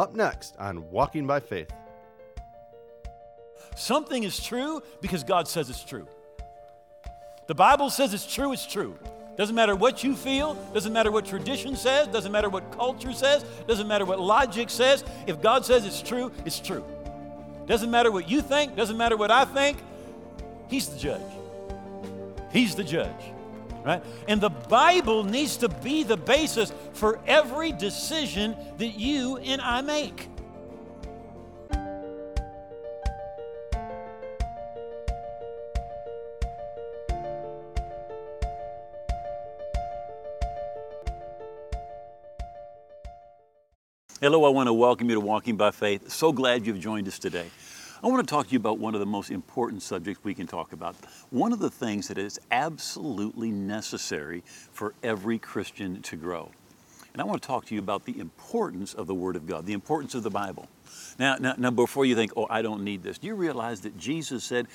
Up next on Walking by Faith. Something is true because God says it's true. The Bible says it's true, it's true. Doesn't matter what you feel, doesn't matter what tradition says, doesn't matter what culture says, doesn't matter what logic says. If God says it's true, it's true. Doesn't matter what you think, doesn't matter what I think. He's the judge. He's the judge. Right? And the Bible needs to be the basis for every decision that you and I make. Hello, I want to welcome you to Walking by Faith. So glad you've joined us today. I want to talk to you about one of the most important subjects we can talk about. One of the things that is absolutely necessary for every Christian to grow. And I want to talk to you about the importance of the Word of God, the importance of the Bible. Now, now, now, before you think, oh, I don't need this, do you realize that Jesus said,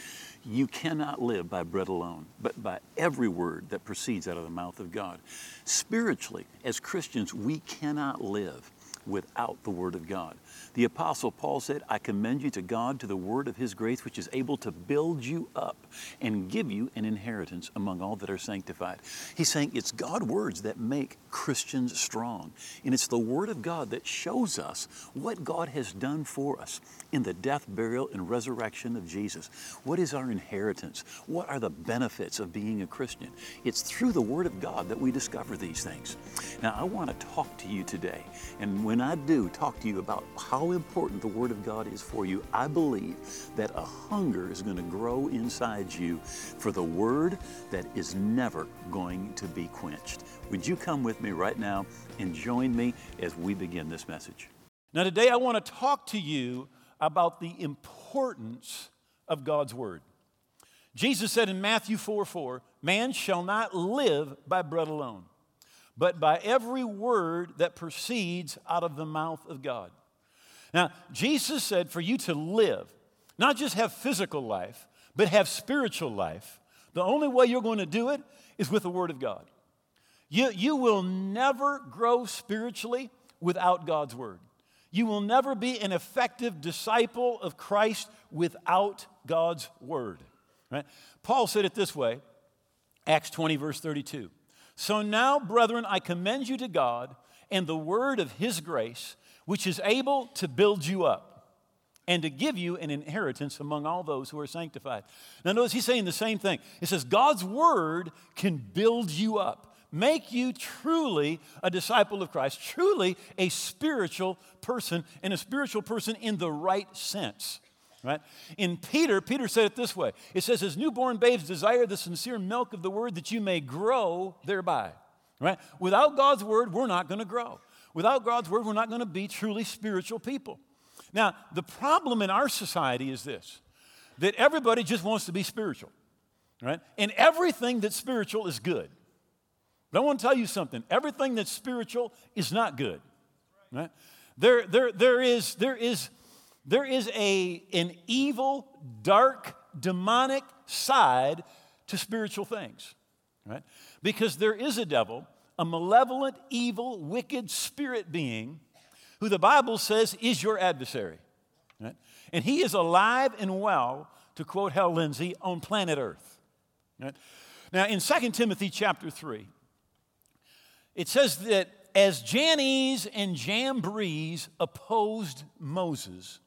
You cannot live by bread alone, but by every word that proceeds out of the mouth of God? Spiritually, as Christians, we cannot live without the Word of God. The Apostle Paul said, I commend you to God, to the word of His grace, which is able to build you up and give you an inheritance among all that are sanctified. He's saying it's God's words that make Christians strong. And it's the Word of God that shows us what God has done for us in the death, burial, and resurrection of Jesus. What is our inheritance? What are the benefits of being a Christian? It's through the Word of God that we discover these things. Now, I want to talk to you today. And when I do talk to you about how important the Word of God is for you, I believe that a hunger is going to grow inside you for the Word that is never going to be quenched. Would you come with me right now and join me as we begin this message? Now, today I want to talk to you about the importance of God's Word. Jesus said in Matthew 4 4, Man shall not live by bread alone, but by every word that proceeds out of the mouth of God. Now, Jesus said for you to live, not just have physical life, but have spiritual life, the only way you're going to do it is with the Word of God. You, you will never grow spiritually without God's Word. You will never be an effective disciple of Christ without God's Word. Right? Paul said it this way Acts 20, verse 32. So now, brethren, I commend you to God and the word of his grace which is able to build you up and to give you an inheritance among all those who are sanctified. Now, notice he's saying the same thing. It says, God's word can build you up, make you truly a disciple of Christ, truly a spiritual person, and a spiritual person in the right sense. Right? In Peter, Peter said it this way It says, As newborn babes desire the sincere milk of the word that you may grow thereby. Right? Without God's word, we're not going to grow. Without God's word, we're not going to be truly spiritual people. Now, the problem in our society is this that everybody just wants to be spiritual, right? And everything that's spiritual is good. But I want to tell you something everything that's spiritual is not good, right? There, there, there is, there is, there is a, an evil, dark, demonic side to spiritual things, right? Because there is a devil a malevolent, evil, wicked spirit being who the Bible says is your adversary. Right? And he is alive and well, to quote Hal Lindsey, on planet Earth. Right? Now, in 2 Timothy chapter 3, it says that as Jannes and Jambres opposed Moses,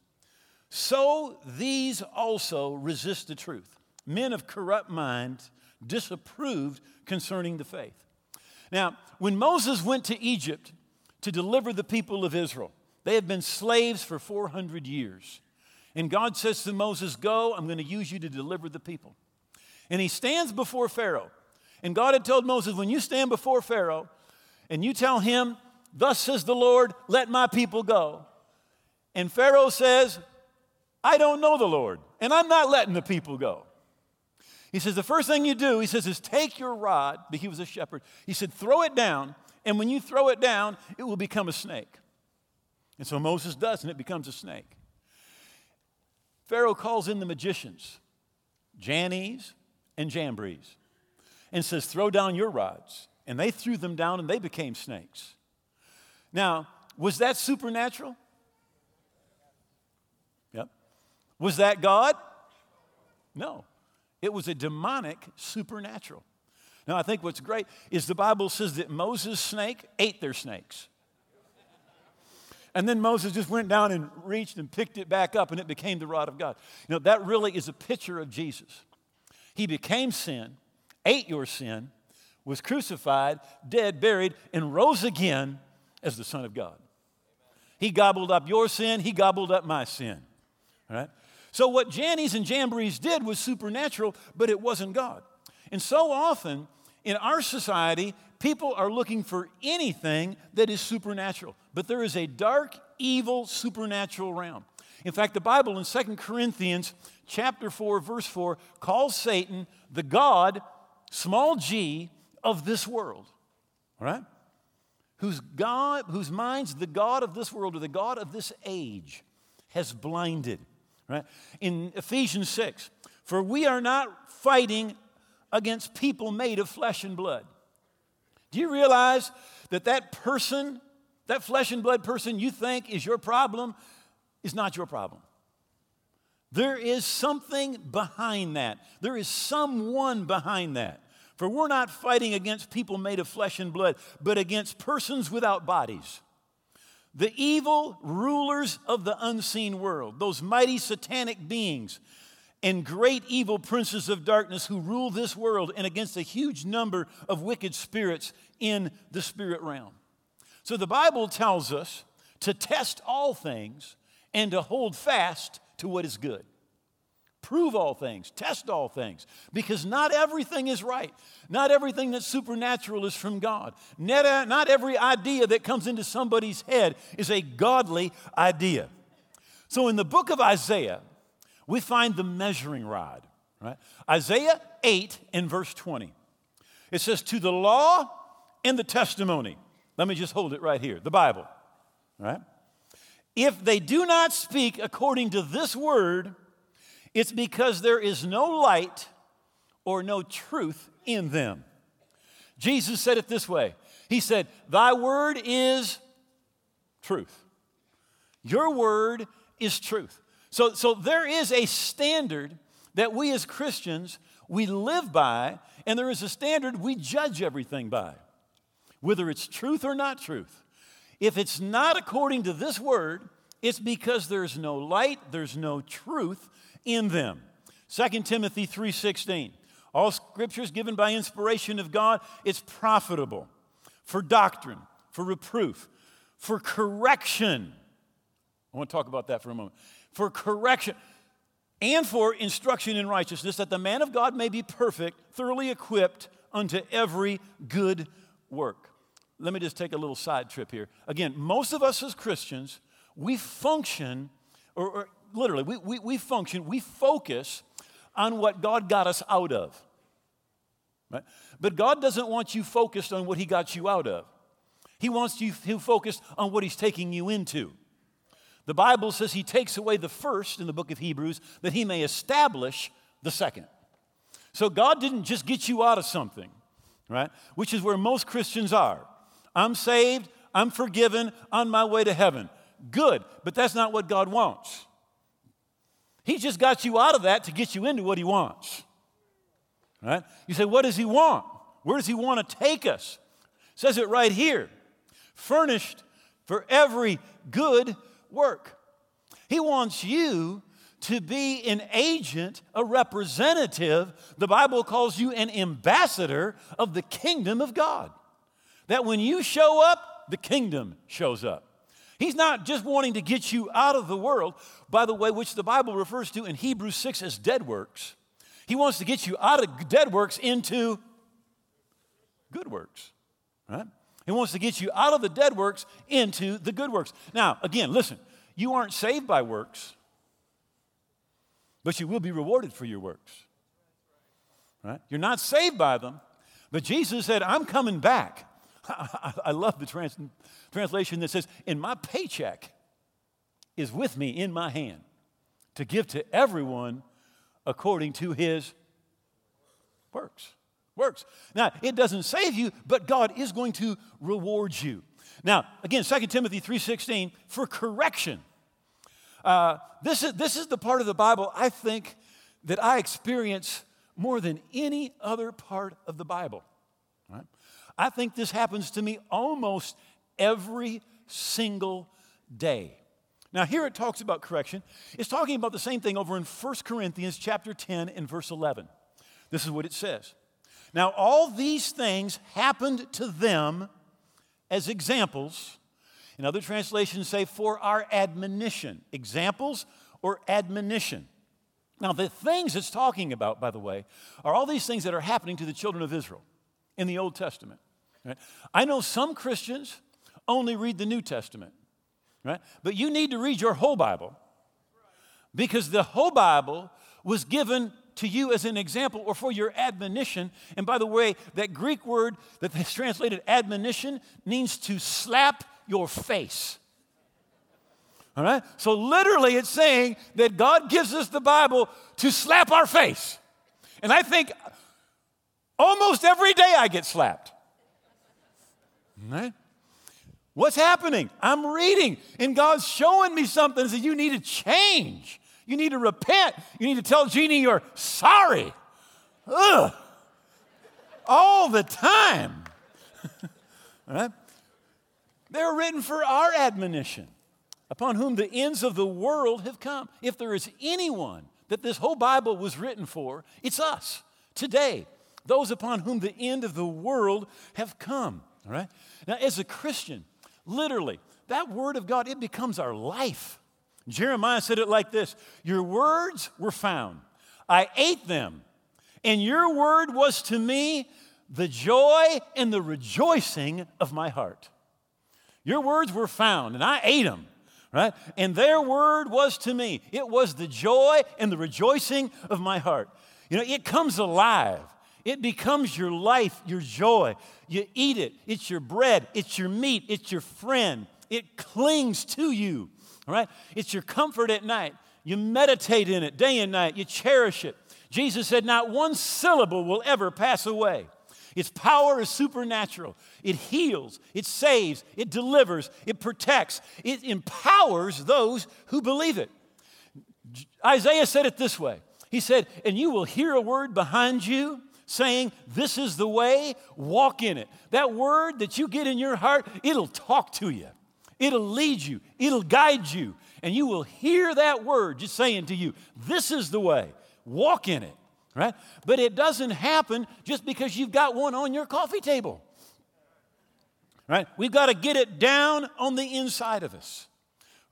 so these also resist the truth. Men of corrupt mind disapproved concerning the faith. Now, when Moses went to Egypt to deliver the people of Israel, they had been slaves for 400 years. And God says to Moses, Go, I'm going to use you to deliver the people. And he stands before Pharaoh. And God had told Moses, When you stand before Pharaoh and you tell him, Thus says the Lord, let my people go. And Pharaoh says, I don't know the Lord, and I'm not letting the people go. He says, the first thing you do, he says, is take your rod, but he was a shepherd. He said, throw it down, and when you throw it down, it will become a snake. And so Moses does, and it becomes a snake. Pharaoh calls in the magicians, Jannes and Jambres, and says, throw down your rods. And they threw them down, and they became snakes. Now, was that supernatural? Yep. Was that God? No. It was a demonic supernatural. Now, I think what's great is the Bible says that Moses' snake ate their snakes. And then Moses just went down and reached and picked it back up, and it became the rod of God. You know, that really is a picture of Jesus. He became sin, ate your sin, was crucified, dead, buried, and rose again as the Son of God. He gobbled up your sin, he gobbled up my sin. Right? So, what Jannes and Jambres did was supernatural, but it wasn't God. And so often in our society, people are looking for anything that is supernatural, but there is a dark, evil, supernatural realm. In fact, the Bible in 2 Corinthians chapter 4 verse 4 calls Satan the god small g of this world. All right? Whose God, whose minds the God of this world or the God of this age has blinded. Right? In Ephesians 6, for we are not fighting against people made of flesh and blood. Do you realize that that person, that flesh and blood person you think is your problem, is not your problem? There is something behind that. There is someone behind that. For we're not fighting against people made of flesh and blood, but against persons without bodies. The evil rulers of the unseen world, those mighty satanic beings and great evil princes of darkness who rule this world and against a huge number of wicked spirits in the spirit realm. So the Bible tells us to test all things and to hold fast to what is good. Prove all things, test all things, because not everything is right. Not everything that's supernatural is from God. Uh, not every idea that comes into somebody's head is a godly idea. So in the book of Isaiah, we find the measuring rod, right? Isaiah 8 in verse 20. It says, To the law and the testimony. Let me just hold it right here the Bible, right? If they do not speak according to this word, it's because there is no light or no truth in them. Jesus said it this way He said, Thy word is truth. Your word is truth. So, so there is a standard that we as Christians, we live by, and there is a standard we judge everything by, whether it's truth or not truth. If it's not according to this word, it's because there's no light, there's no truth in them. 2 Timothy 3:16. All scripture is given by inspiration of God. It's profitable for doctrine, for reproof, for correction. I want to talk about that for a moment for correction, and for instruction in righteousness, that the man of God may be perfect, thoroughly equipped unto every good work. Let me just take a little side trip here. Again, most of us as Christians, we function, or, or literally, we, we, we function, we focus on what God got us out of. Right? But God doesn't want you focused on what He got you out of. He wants you focused on what He's taking you into. The Bible says he takes away the first in the book of Hebrews that he may establish the second. So God didn't just get you out of something, right? Which is where most Christians are. I'm saved, I'm forgiven, on my way to heaven. Good, but that's not what God wants. He just got you out of that to get you into what he wants. Right? You say, what does he want? Where does he want to take us? It says it right here. Furnished for every good work. He wants you to be an agent, a representative. The Bible calls you an ambassador of the kingdom of God. That when you show up, the kingdom shows up. He's not just wanting to get you out of the world, by the way, which the Bible refers to in Hebrews 6 as dead works. He wants to get you out of dead works into good works, right? He wants to get you out of the dead works into the good works. Now, again, listen, you aren't saved by works, but you will be rewarded for your works. Right? You're not saved by them, but Jesus said, I'm coming back. I love the trans- translation that says, "In my paycheck is with me in my hand to give to everyone according to his works works. Now, it doesn't save you, but God is going to reward you. Now, again, 2 Timothy 3:16 for correction. uh, this, is, this is the part of the Bible I think that I experience more than any other part of the Bible. Right? I think this happens to me almost every single day. Now here it talks about correction. It's talking about the same thing over in 1 Corinthians chapter 10 and verse 11. This is what it says. Now all these things happened to them as examples. And other translations say for our admonition. Examples or admonition. Now, the things it's talking about, by the way, are all these things that are happening to the children of Israel in the Old Testament. Right? I know some Christians only read the New Testament, right? But you need to read your whole Bible because the whole Bible was given to you as an example or for your admonition. And by the way, that Greek word that is translated admonition means to slap your face. All right? So literally, it's saying that God gives us the Bible to slap our face. And I think almost every day I get slapped. Right? What's happening? I'm reading, and God's showing me something that you need to change. You need to repent. You need to tell Jeannie you're sorry. Ugh. All the time. Right? They're written for our admonition upon whom the ends of the world have come. If there is anyone that this whole Bible was written for, it's us today, those upon whom the end of the world have come. All right? Now, as a Christian, literally, that word of God, it becomes our life. Jeremiah said it like this Your words were found, I ate them, and your word was to me the joy and the rejoicing of my heart. Your words were found, and I ate them right? And their word was to me, it was the joy and the rejoicing of my heart. You know, it comes alive. It becomes your life, your joy. You eat it. It's your bread. It's your meat. It's your friend. It clings to you, right? It's your comfort at night. You meditate in it day and night. You cherish it. Jesus said, Not one syllable will ever pass away. Its power is supernatural. It heals, it saves, it delivers, it protects, it empowers those who believe it. Isaiah said it this way He said, And you will hear a word behind you saying, This is the way, walk in it. That word that you get in your heart, it'll talk to you, it'll lead you, it'll guide you. And you will hear that word just saying to you, This is the way, walk in it right? But it doesn't happen just because you've got one on your coffee table, right? We've got to get it down on the inside of us.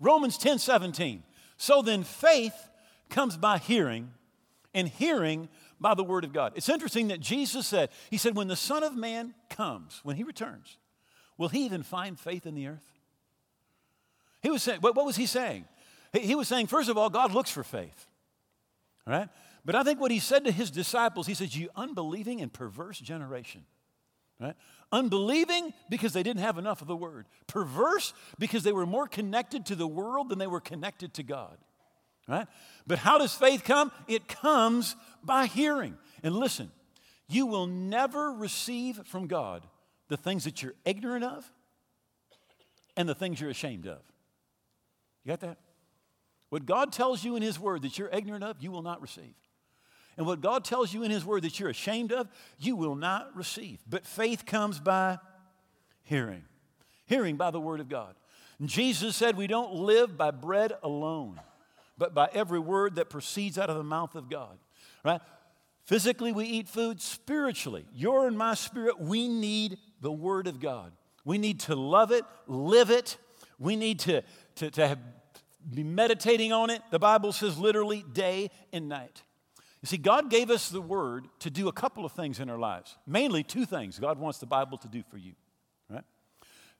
Romans 10 17. So then faith comes by hearing, and hearing by the word of God. It's interesting that Jesus said, He said, when the Son of Man comes, when He returns, will He even find faith in the earth? He was saying, what, was He saying? He was saying, first of all, God looks for faith, right? But I think what he said to his disciples, he says, You unbelieving and perverse generation. Right? Unbelieving because they didn't have enough of the word. Perverse because they were more connected to the world than they were connected to God. Right? But how does faith come? It comes by hearing. And listen, you will never receive from God the things that you're ignorant of and the things you're ashamed of. You got that? What God tells you in His Word that you're ignorant of, you will not receive. And what God tells you in His Word that you're ashamed of, you will not receive. But faith comes by hearing, hearing by the Word of God. And Jesus said, We don't live by bread alone, but by every word that proceeds out of the mouth of God. Right? Physically, we eat food. Spiritually, your and my spirit, we need the Word of God. We need to love it, live it. We need to, to, to have, be meditating on it. The Bible says literally day and night. You see, God gave us the word to do a couple of things in our lives. Mainly two things God wants the Bible to do for you. Right?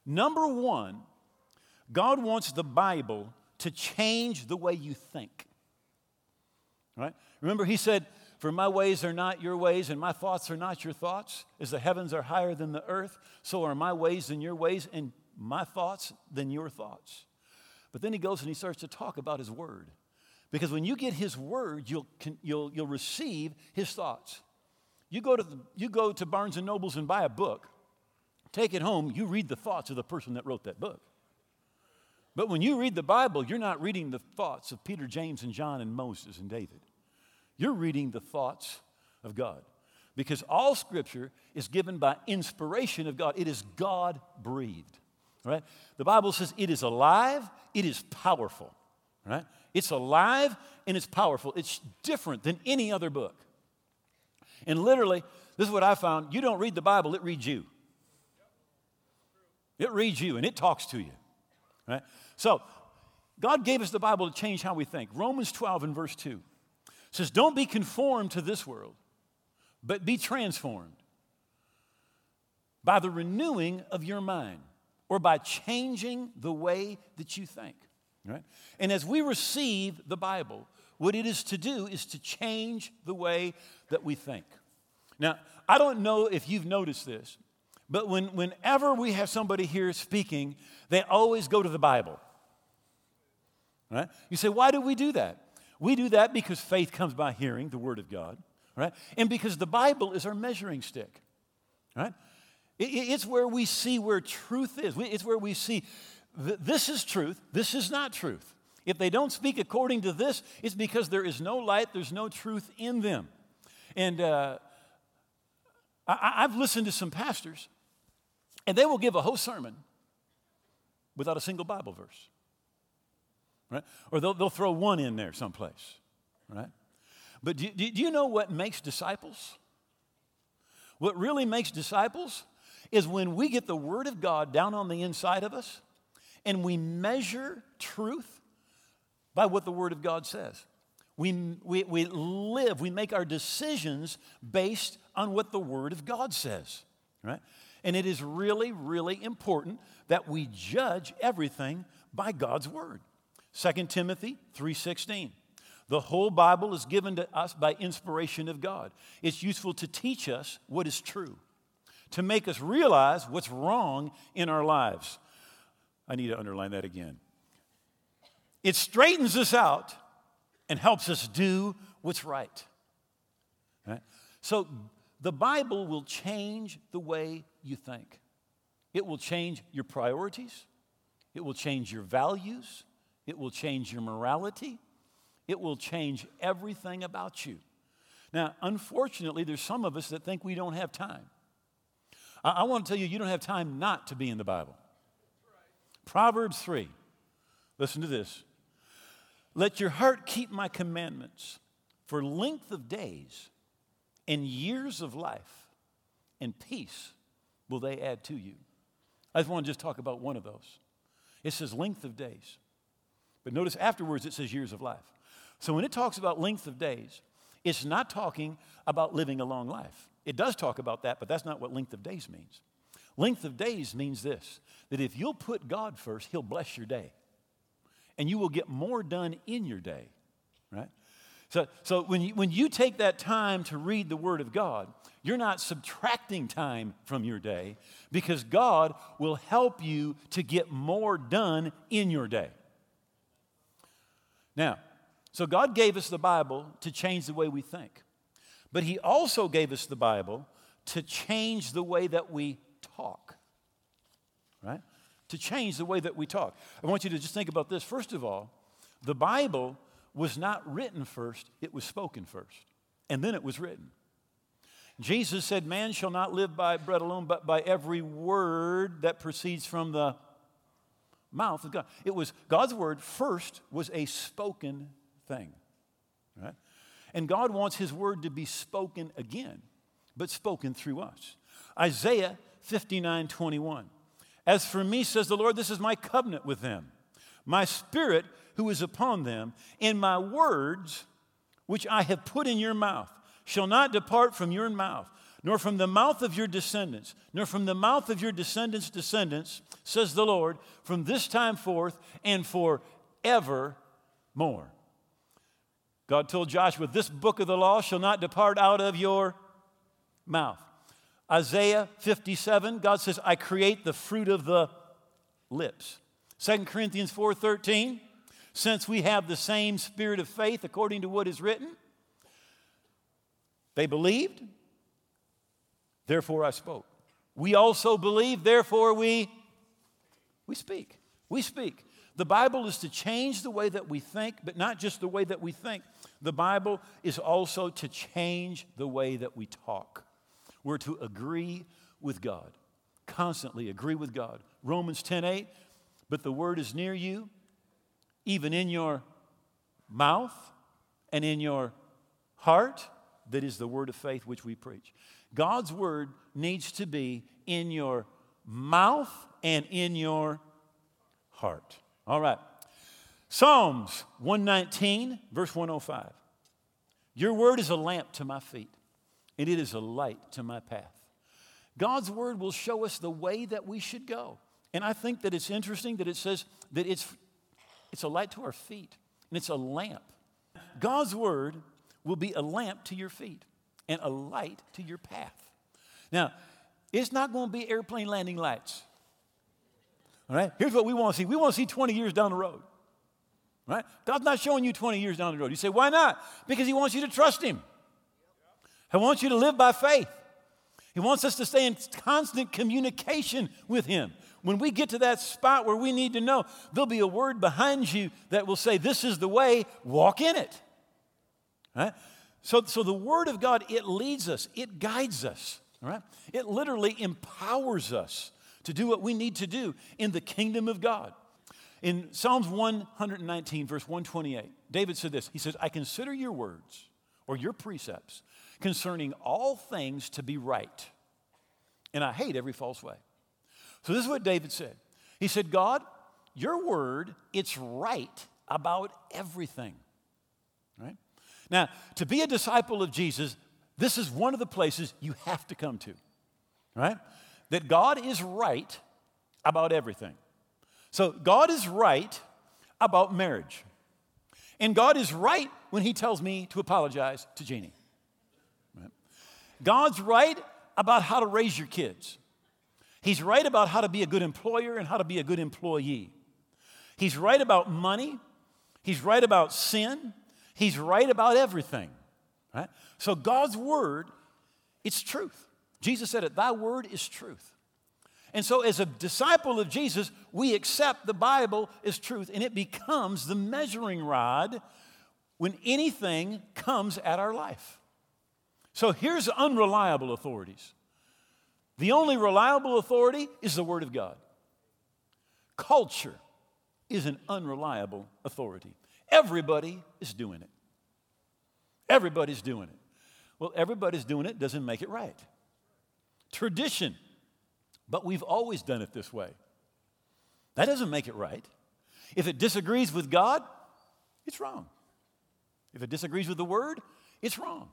Number one, God wants the Bible to change the way you think. Right? Remember, He said, For my ways are not your ways, and my thoughts are not your thoughts. As the heavens are higher than the earth, so are my ways than your ways, and my thoughts than your thoughts. But then He goes and He starts to talk about His word. Because when you get His Word, you'll, you'll, you'll receive His thoughts. You go, to the, you go to Barnes and Nobles and buy a book, take it home, you read the thoughts of the person that wrote that book. But when you read the Bible, you're not reading the thoughts of Peter, James, and John, and Moses and David. You're reading the thoughts of God. Because all scripture is given by inspiration of God, it is God breathed. Right? The Bible says it is alive, it is powerful. Right? It's alive and it's powerful. It's different than any other book. And literally, this is what I found you don't read the Bible, it reads you. It reads you and it talks to you. Right? So, God gave us the Bible to change how we think. Romans 12 and verse 2 says, Don't be conformed to this world, but be transformed by the renewing of your mind or by changing the way that you think. Right? And as we receive the Bible, what it is to do is to change the way that we think. Now, I don't know if you've noticed this, but when, whenever we have somebody here speaking, they always go to the Bible. Right? You say, why do we do that? We do that because faith comes by hearing the Word of God, right? And because the Bible is our measuring stick, right? It's where we see where truth is. It's where we see this is truth, this is not truth. If they don't speak according to this, it's because there is no light, there's no truth in them. And uh, I, have listened to some pastors, and they will give a whole sermon without a single Bible verse. Right? Or they'll, they'll throw one in there someplace. Right? But do, do you know what makes disciples? What really makes disciples is when we get the Word of God down on the inside of us and we measure truth by what the Word of God says. We, we, we live, we make our decisions based on what the Word of God says, right? And it is really, really important that we judge everything by God's Word. 2 Timothy 3:16. The whole Bible is given to us by inspiration of God. It's useful to teach us what is true, to make us realize what's wrong in our lives. I need to underline that again. It straightens us out and helps us do what's right. right? So the Bible will change the way you think. It will change your priorities. It will change your values. It will change your morality. It will change everything about you. Now, unfortunately, there's some of us that think we don't have time. I, I want to tell you, you don't have time not to be in the Bible. Proverbs 3. Listen to this. Let your heart keep my commandments for length of days and years of life, and peace will they add to you. I just want to just talk about one of those. It says length of days. But notice afterwards it says years of life. So when it talks about length of days, it's not talking about living a long life. It does talk about that, but that's not what length of days means. Length of days means this that if you'll put God first, He'll bless your day. And you will get more done in your day, right? So, so when, you, when you take that time to read the Word of God, you're not subtracting time from your day because God will help you to get more done in your day. Now, so God gave us the Bible to change the way we think, but He also gave us the Bible to change the way that we talk, right? To change the way that we talk. I want you to just think about this. First of all, the Bible was not written first, it was spoken first, and then it was written. Jesus said, Man shall not live by bread alone, but by every word that proceeds from the mouth of God. It was God's word first was a spoken thing. Right? And God wants his word to be spoken again, but spoken through us. Isaiah 59 21. As for me, says the Lord, this is my covenant with them, my spirit who is upon them, and my words which I have put in your mouth shall not depart from your mouth, nor from the mouth of your descendants, nor from the mouth of your descendants' descendants, says the Lord, from this time forth and forevermore. God told Joshua, This book of the law shall not depart out of your mouth. Isaiah 57, God says, I create the fruit of the lips. 2 Corinthians 4:13, since we have the same spirit of faith according to what is written, they believed, therefore I spoke. We also believe, therefore we we speak. We speak. The Bible is to change the way that we think, but not just the way that we think. The Bible is also to change the way that we talk. We're to agree with God, constantly agree with God. Romans 10 8, but the word is near you, even in your mouth and in your heart. That is the word of faith which we preach. God's word needs to be in your mouth and in your heart. All right. Psalms 119, verse 105. Your word is a lamp to my feet, and it is a light to my path. God's word will show us the way that we should go. And I think that it's interesting that it says that it's, it's a light to our feet and it's a lamp. God's word will be a lamp to your feet and a light to your path. Now, it's not going to be airplane landing lights. All right? Here's what we want to see. We want to see 20 years down the road. Right? God's not showing you 20 years down the road. You say, why not? Because He wants you to trust Him. He wants you to live by faith. He wants us to stay in constant communication with Him. When we get to that spot where we need to know, there'll be a word behind you that will say, This is the way, walk in it. Right? So, so the Word of God, it leads us, it guides us. Right? It literally empowers us to do what we need to do in the kingdom of God. In Psalms 119, verse 128, David said this He says, I consider your words or your precepts concerning all things to be right, and I hate every false way. So this is what David said. He said, God, your word, it's right about everything. Right? Now, to be a disciple of Jesus, this is one of the places you have to come to. Right? that God is right about everything. So, God is right about marriage. And God is right when He tells me to apologize to Jeannie. Right? God's right about how to raise your kids. He's right about how to be a good employer and how to be a good employee. He's right about money. He's right about sin. He's right about everything. Right? So God's word, it's truth. Jesus said it, Thy word is truth. And so, as a disciple of Jesus, we accept the Bible as truth, and it becomes the measuring rod when anything comes at our life. So, here's unreliable authorities the only reliable authority is the Word of God. Culture is an unreliable authority. Everybody is doing it. Everybody's doing it. Well, everybody's doing it doesn't make it right tradition, but we've always done it this way. That doesn't make it right. If it disagrees with God, it's wrong. If it disagrees with the Word, it's wrong.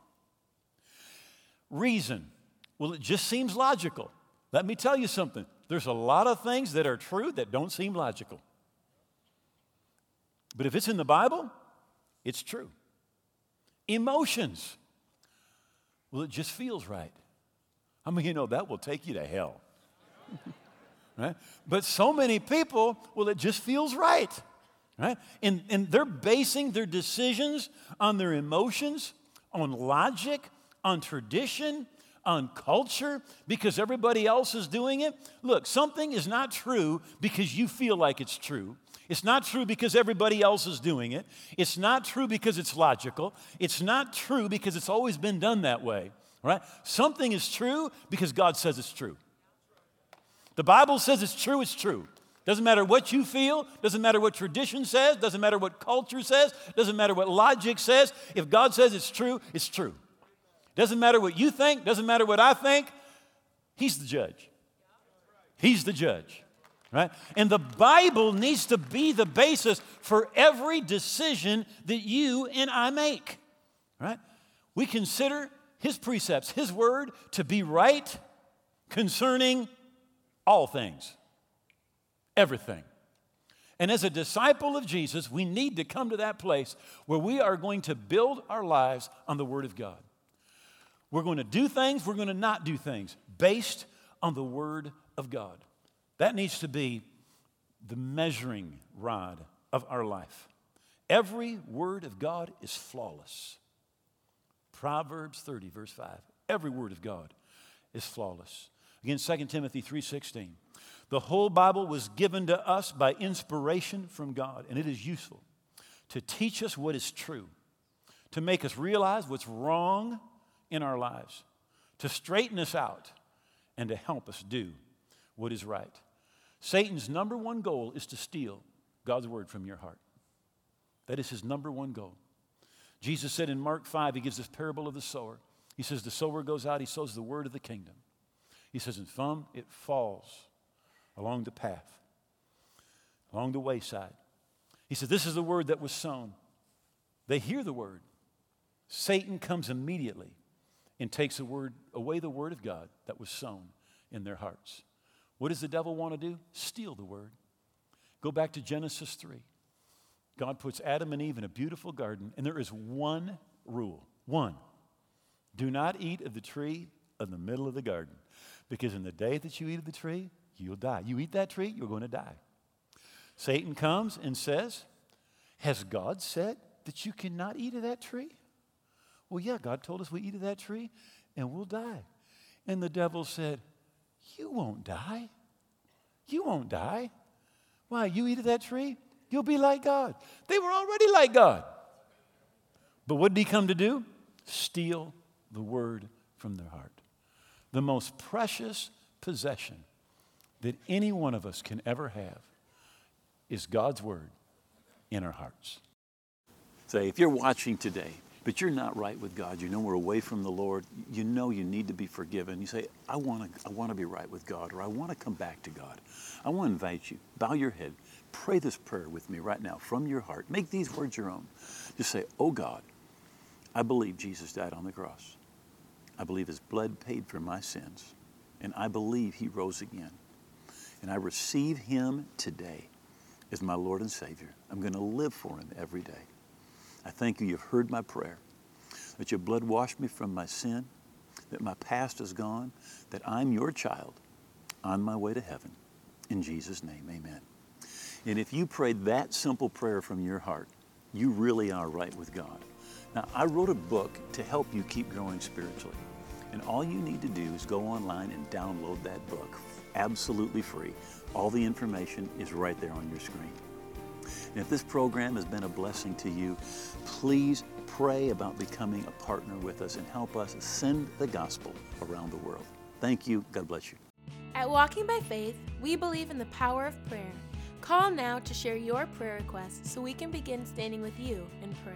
Reason. Well, it just seems logical. Let me tell you something. There's a lot of things that are true that don't seem logical. But if it's in the Bible, it's true. Emotions. Well, it just feels right. I mean, you know, that will take you to hell. right? But so many people, well, it just feels right. Right? And, and they're basing their decisions on their emotions, on logic, on tradition, on culture, because everybody else is doing it. Look, something is not true because you feel like it's true. It's not true because everybody else is doing it. It's not true because it's logical. It's not true because it's always been done that way right? Something is true because God says it's true. The Bible says it's true, it's true. Doesn't matter what you feel, doesn't matter what tradition says, doesn't matter what culture says, doesn't matter what logic says. If God says it's true, it's true. Doesn't matter what you think, doesn't matter what I think. He's the judge. He's the judge, right? And the Bible needs to be the basis for every decision that you and I make, right? We consider his precepts, His word to be right concerning all things, everything. And as a disciple of Jesus, we need to come to that place where we are going to build our lives on the Word of God. We're going to do things, we're going to not do things based on the Word of God. That needs to be the measuring rod of our life. Every Word of God is flawless. Proverbs 30, verse 5. Every word of God is flawless. Again, 2 Timothy 3:16. The whole Bible was given to us by inspiration from God, and it is useful to teach us what is true, to make us realize what's wrong in our lives, to straighten us out, and to help us do what is right. Satan's number one goal is to steal God's word from your heart. That is his number one goal. Jesus said in Mark 5, he gives this parable of the sower. He says, The sower goes out, he sows the word of the kingdom. He says, And from it falls along the path, along the wayside. He says, This is the word that was sown. They hear the word. Satan comes immediately and takes the word, away the word of God that was sown in their hearts. What does the devil want to do? Steal the word. Go back to Genesis 3. God puts Adam and Eve in a beautiful garden, and there is one rule one. Do not eat of the tree in the middle of the garden, because in the day that you eat of the tree, you'll die. You eat that tree, you're going to die. Satan comes and says, Has God said that you cannot eat of that tree? Well, yeah, God told us we eat of that tree and we'll die. And the devil said, You won't die. You won't die. Why? You eat of that tree, you'll be like God. They were already like God. But what did he come to do? Steal the word from their heart. The most precious possession that any one of us can ever have is God's word in our hearts. Say, if you're watching today, but you're not right with God, you know we're away from the Lord, you know you need to be forgiven. You say, I want to I want to be right with God, or I want to come back to God. I want to invite you, bow your head, pray this prayer with me right now from your heart. Make these words your own. Just say, Oh God, I believe Jesus died on the cross. I believe his blood paid for my sins, and I believe he rose again. And I receive him today as my Lord and Savior. I'm going to live for him every day. I thank you, you've heard my prayer, that your blood washed me from my sin, that my past is gone, that I'm your child on my way to heaven. In Jesus' name, amen. And if you prayed that simple prayer from your heart, you really are right with God. Now, I wrote a book to help you keep growing spiritually. And all you need to do is go online and download that book absolutely free. All the information is right there on your screen. And if this program has been a blessing to you, please pray about becoming a partner with us and help us send the gospel around the world. Thank you. God bless you. At Walking by Faith, we believe in the power of prayer. Call now to share your prayer request so we can begin standing with you in prayer.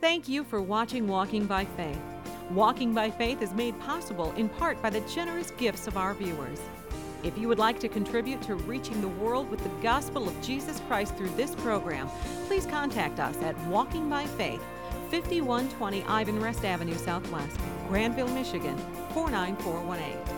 Thank you for watching Walking by Faith. Walking by Faith is made possible in part by the generous gifts of our viewers. If you would like to contribute to reaching the world with the gospel of Jesus Christ through this program, please contact us at Walking by Faith, 5120 Ivanrest Avenue Southwest, Grandville, Michigan, 49418.